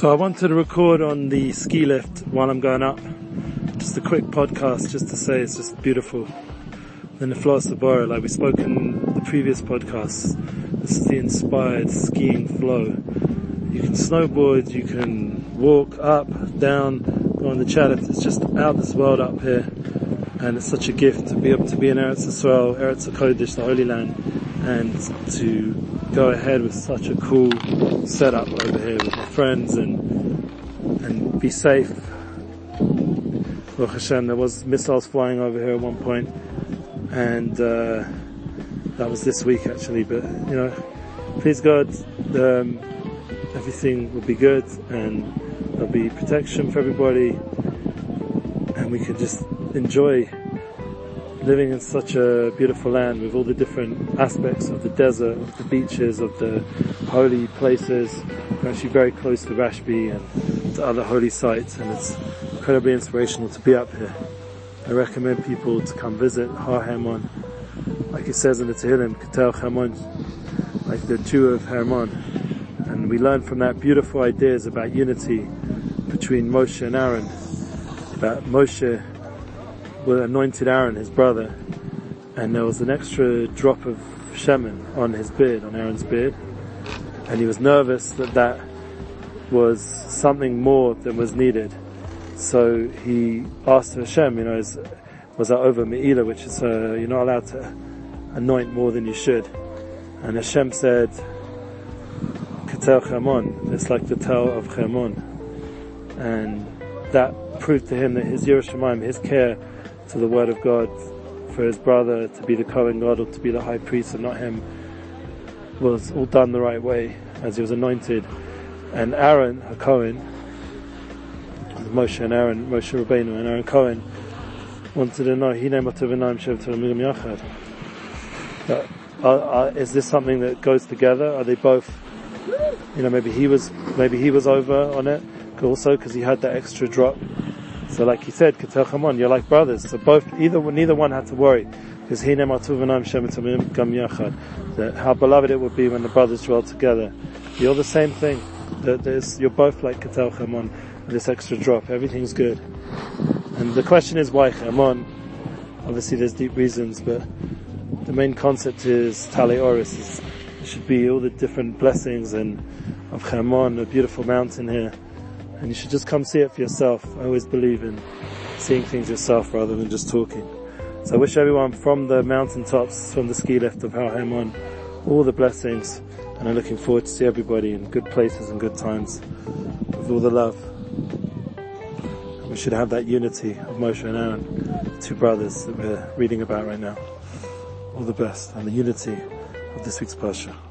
So I wanted to record on the ski lift while I'm going up. Just a quick podcast just to say it's just beautiful. Then the flow like we spoke in the previous podcast, this is the inspired skiing flow. You can snowboard, you can walk up, down, go on the chalet. It's just out this world up here. And it's such a gift to be able to be in Eretz Yisrael, Eretz HaKodesh, the Holy Land, and to go ahead with such a cool setup over here with my friends and and be safe. Baruch Hashem, there was missiles flying over here at one point, and uh, that was this week actually. But you know, please God, um, everything will be good, and there'll be protection for everybody, and we can just enjoy living in such a beautiful land with all the different aspects of the desert, of the beaches, of the holy places. We're actually very close to Rashbi and to other holy sites and it's incredibly inspirational to be up here. I recommend people to come visit Har Hermon, like it says in the Tehillim, Ketel Hermon, like the Jew of Hermon. And we learn from that beautiful ideas about unity between Moshe and Aaron, about Moshe were anointed Aaron, his brother, and there was an extra drop of shemen on his beard, on Aaron's beard, and he was nervous that that was something more than was needed. So he asked Hashem, you know, is, was that over Me'ilah, which is, uh, you're not allowed to anoint more than you should. And Hashem said, Ketel Chermon, it's like the tell of Chermon. And that proved to him that his Yerushalayim, his care to the word of God for his brother to be the Kohen Gadol or to be the high priest and not him was all done the right way as he was anointed. And Aaron, HaKohen, Moshe and Aaron, Moshe Rabbeinu and Aaron Cohen wanted to know, uh, uh, is this something that goes together? Are they both, you know, maybe he was, maybe he was over on it also because he had that extra drop so like he said, Ketel you're like brothers. So both, either, neither one had to worry. Because that how beloved it would be when the brothers dwell together. You're the same thing. That you're both like Ketel Chermon, this extra drop. Everything's good. And the question is why Chermon? Obviously there's deep reasons, but the main concept is tal oros. It should be all the different blessings and of Chermon, a beautiful mountain here and you should just come see it for yourself. I always believe in seeing things yourself rather than just talking. So I wish everyone from the mountaintops, from the ski lift of Har Hermon, all the blessings, and I'm looking forward to see everybody in good places and good times with all the love. We should have that unity of Moshe and Aaron, two brothers that we're reading about right now. All the best and the unity of this week's Parsha.